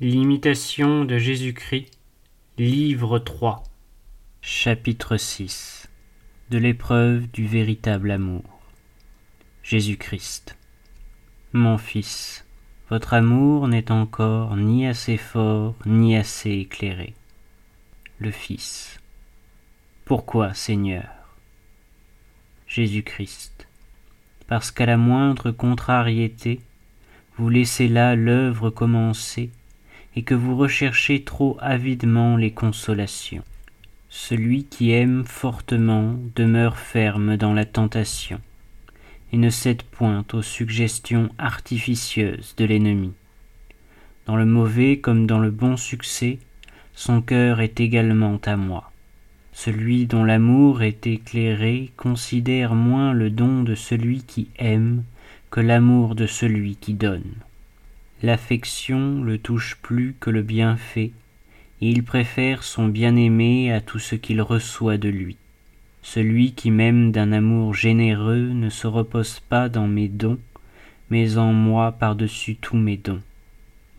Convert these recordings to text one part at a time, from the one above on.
L'imitation de Jésus-Christ, livre 3, chapitre 6 De l'épreuve du véritable amour. Jésus-Christ. Mon fils, votre amour n'est encore ni assez fort ni assez éclairé. Le Fils. Pourquoi, Seigneur? Jésus-Christ. Parce qu'à la moindre contrariété, vous laissez là l'œuvre commencée et que vous recherchez trop avidement les consolations. Celui qui aime fortement demeure ferme dans la tentation et ne cède point aux suggestions artificieuses de l'ennemi. Dans le mauvais comme dans le bon succès, son cœur est également à moi. Celui dont l'amour est éclairé considère moins le don de celui qui aime que l'amour de celui qui donne. L'affection le touche plus que le bienfait, et il préfère son bien-aimé à tout ce qu'il reçoit de lui. Celui qui m'aime d'un amour généreux ne se repose pas dans mes dons, mais en moi par-dessus tous mes dons.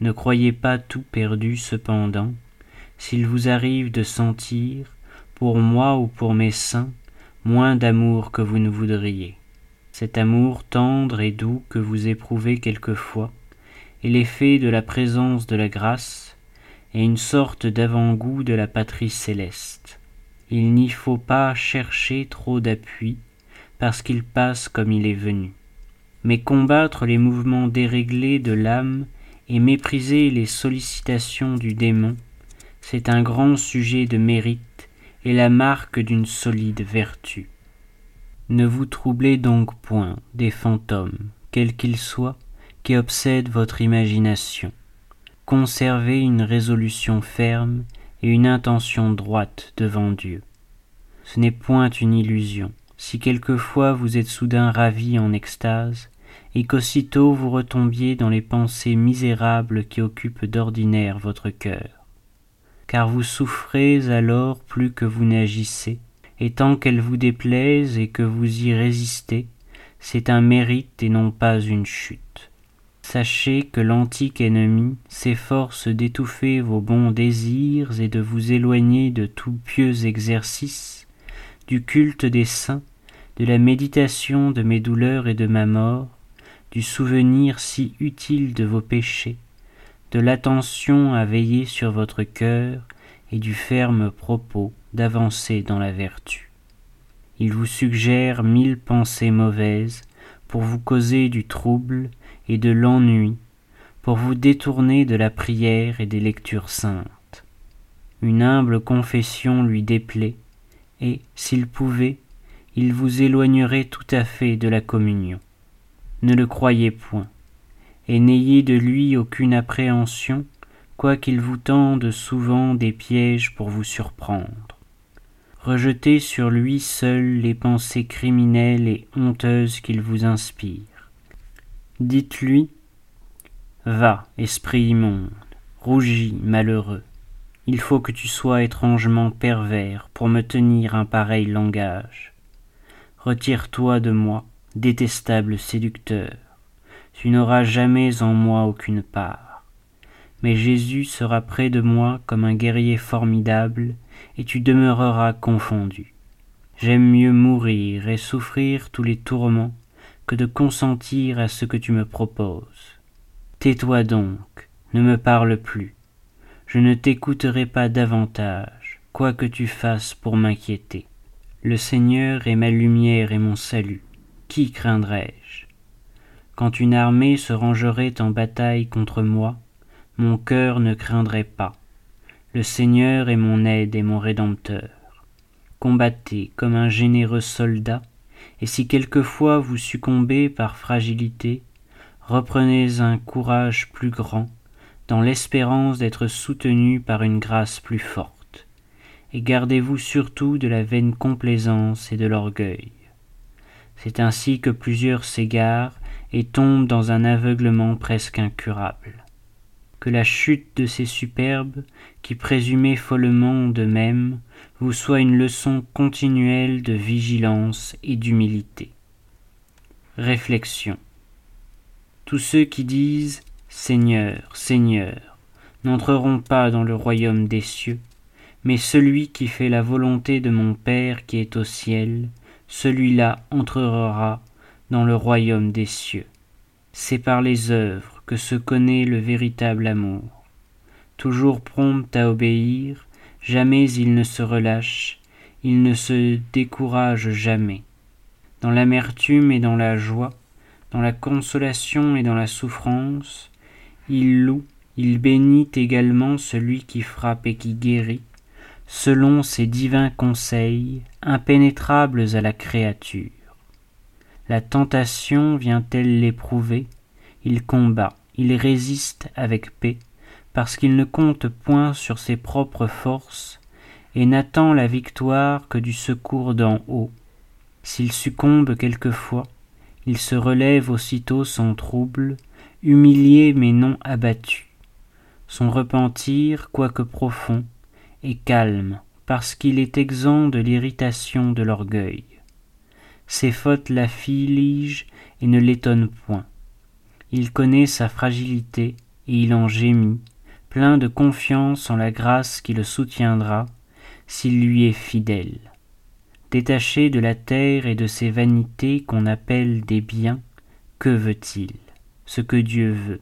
Ne croyez pas tout perdu cependant, s'il vous arrive de sentir, pour moi ou pour mes saints, moins d'amour que vous ne voudriez. Cet amour tendre et doux que vous éprouvez quelquefois, et l'effet de la présence de la grâce, et une sorte d'avant-goût de la patrie céleste. Il n'y faut pas chercher trop d'appui, parce qu'il passe comme il est venu. Mais combattre les mouvements déréglés de l'âme et mépriser les sollicitations du démon, c'est un grand sujet de mérite et la marque d'une solide vertu. Ne vous troublez donc point des fantômes, quels qu'ils soient, qui obsèdent votre imagination. Conservez une résolution ferme et une intention droite devant Dieu. Ce n'est point une illusion. Si quelquefois vous êtes soudain ravi en extase, et qu'aussitôt vous retombiez dans les pensées misérables qui occupent d'ordinaire votre cœur. Car vous souffrez alors plus que vous n'agissez, et tant qu'elles vous déplaisent et que vous y résistez, c'est un mérite et non pas une chute. Sachez que l'antique ennemi s'efforce d'étouffer vos bons désirs et de vous éloigner de tout pieux exercice, du culte des saints, de la méditation de mes douleurs et de ma mort, du souvenir si utile de vos péchés, de l'attention à veiller sur votre cœur et du ferme propos d'avancer dans la vertu. Il vous suggère mille pensées mauvaises pour vous causer du trouble et de l'ennui, pour vous détourner de la prière et des lectures saintes. Une humble confession lui déplaît, et, s'il pouvait, il vous éloignerait tout à fait de la communion. Ne le croyez point, et n'ayez de lui aucune appréhension, quoiqu'il vous tende souvent des pièges pour vous surprendre. Rejetez sur lui seul les pensées criminelles et honteuses qu'il vous inspire. Dites-lui Va, esprit immonde, rougis, malheureux, il faut que tu sois étrangement pervers pour me tenir un pareil langage. Retire-toi de moi, détestable séducteur, tu n'auras jamais en moi aucune part. Mais Jésus sera près de moi comme un guerrier formidable, et tu demeureras confondu. J'aime mieux mourir et souffrir tous les tourments que de consentir à ce que tu me proposes. Tais-toi donc, ne me parle plus. Je ne t'écouterai pas davantage, quoi que tu fasses pour m'inquiéter. Le Seigneur est ma lumière et mon salut. Qui craindrais-je? Quand une armée se rangerait en bataille contre moi, mon cœur ne craindrait pas. Le Seigneur est mon aide et mon rédempteur. Combattez comme un généreux soldat, et si quelquefois vous succombez par fragilité, reprenez un courage plus grand, dans l'espérance d'être soutenu par une grâce plus forte, et gardez-vous surtout de la vaine complaisance et de l'orgueil. C'est ainsi que plusieurs s'égarent et tombent dans un aveuglement presque incurable. Que la chute de ces superbes, qui présumaient follement d'eux-mêmes, vous soit une leçon continuelle de vigilance et d'humilité. Réflexion. Tous ceux qui disent Seigneur, Seigneur, n'entreront pas dans le royaume des cieux, mais celui qui fait la volonté de mon Père qui est au ciel, celui-là entrera dans le royaume des cieux. C'est par les œuvres que se connaît le véritable amour. Toujours prompt à obéir, jamais il ne se relâche, il ne se décourage jamais. Dans l'amertume et dans la joie, dans la consolation et dans la souffrance, il loue, il bénit également celui qui frappe et qui guérit, selon ses divins conseils, impénétrables à la créature. La tentation vient-elle l'éprouver? Il combat, il résiste avec paix, parce qu'il ne compte point sur ses propres forces, et n'attend la victoire que du secours d'en haut. S'il succombe quelquefois, il se relève aussitôt sans trouble, humilié mais non abattu. Son repentir, quoique profond, est calme, parce qu'il est exempt de l'irritation de l'orgueil. Ses fautes l'affligent et ne l'étonnent point. Il connaît sa fragilité et il en gémit, plein de confiance en la grâce qui le soutiendra s'il lui est fidèle. Détaché de la terre et de ses vanités qu'on appelle des biens, que veut-il? Ce que Dieu veut.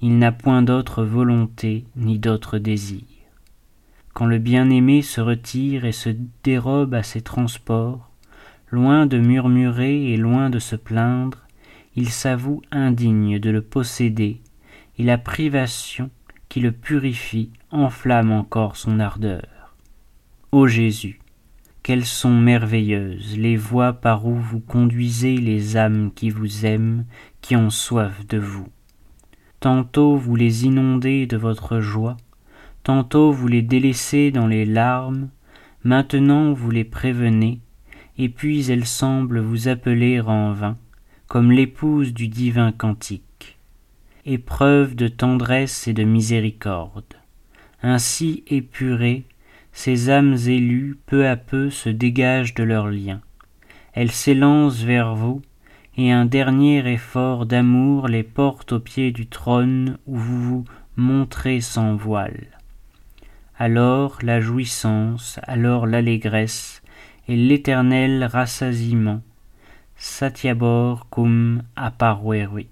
Il n'a point d'autre volonté ni d'autre désir. Quand le bien-aimé se retire et se dérobe à ses transports, loin de murmurer et loin de se plaindre, il s'avoue indigne de le posséder, et la privation qui le purifie enflamme encore son ardeur. Ô Jésus, quelles sont merveilleuses les voies par où vous conduisez les âmes qui vous aiment, qui ont soif de vous. Tantôt vous les inondez de votre joie, tantôt vous les délaissez dans les larmes, maintenant vous les prévenez, et puis elles semblent vous appeler en vain, comme l'épouse du divin cantique. Épreuve de tendresse et de miséricorde. Ainsi épurées, ces âmes élues peu à peu se dégagent de leurs liens. Elles s'élancent vers vous, et un dernier effort d'amour les porte au pied du trône où vous vous montrez sans voile. Alors la jouissance, alors l'allégresse, et l'éternel rassasiement, satiabor cum apparuerit.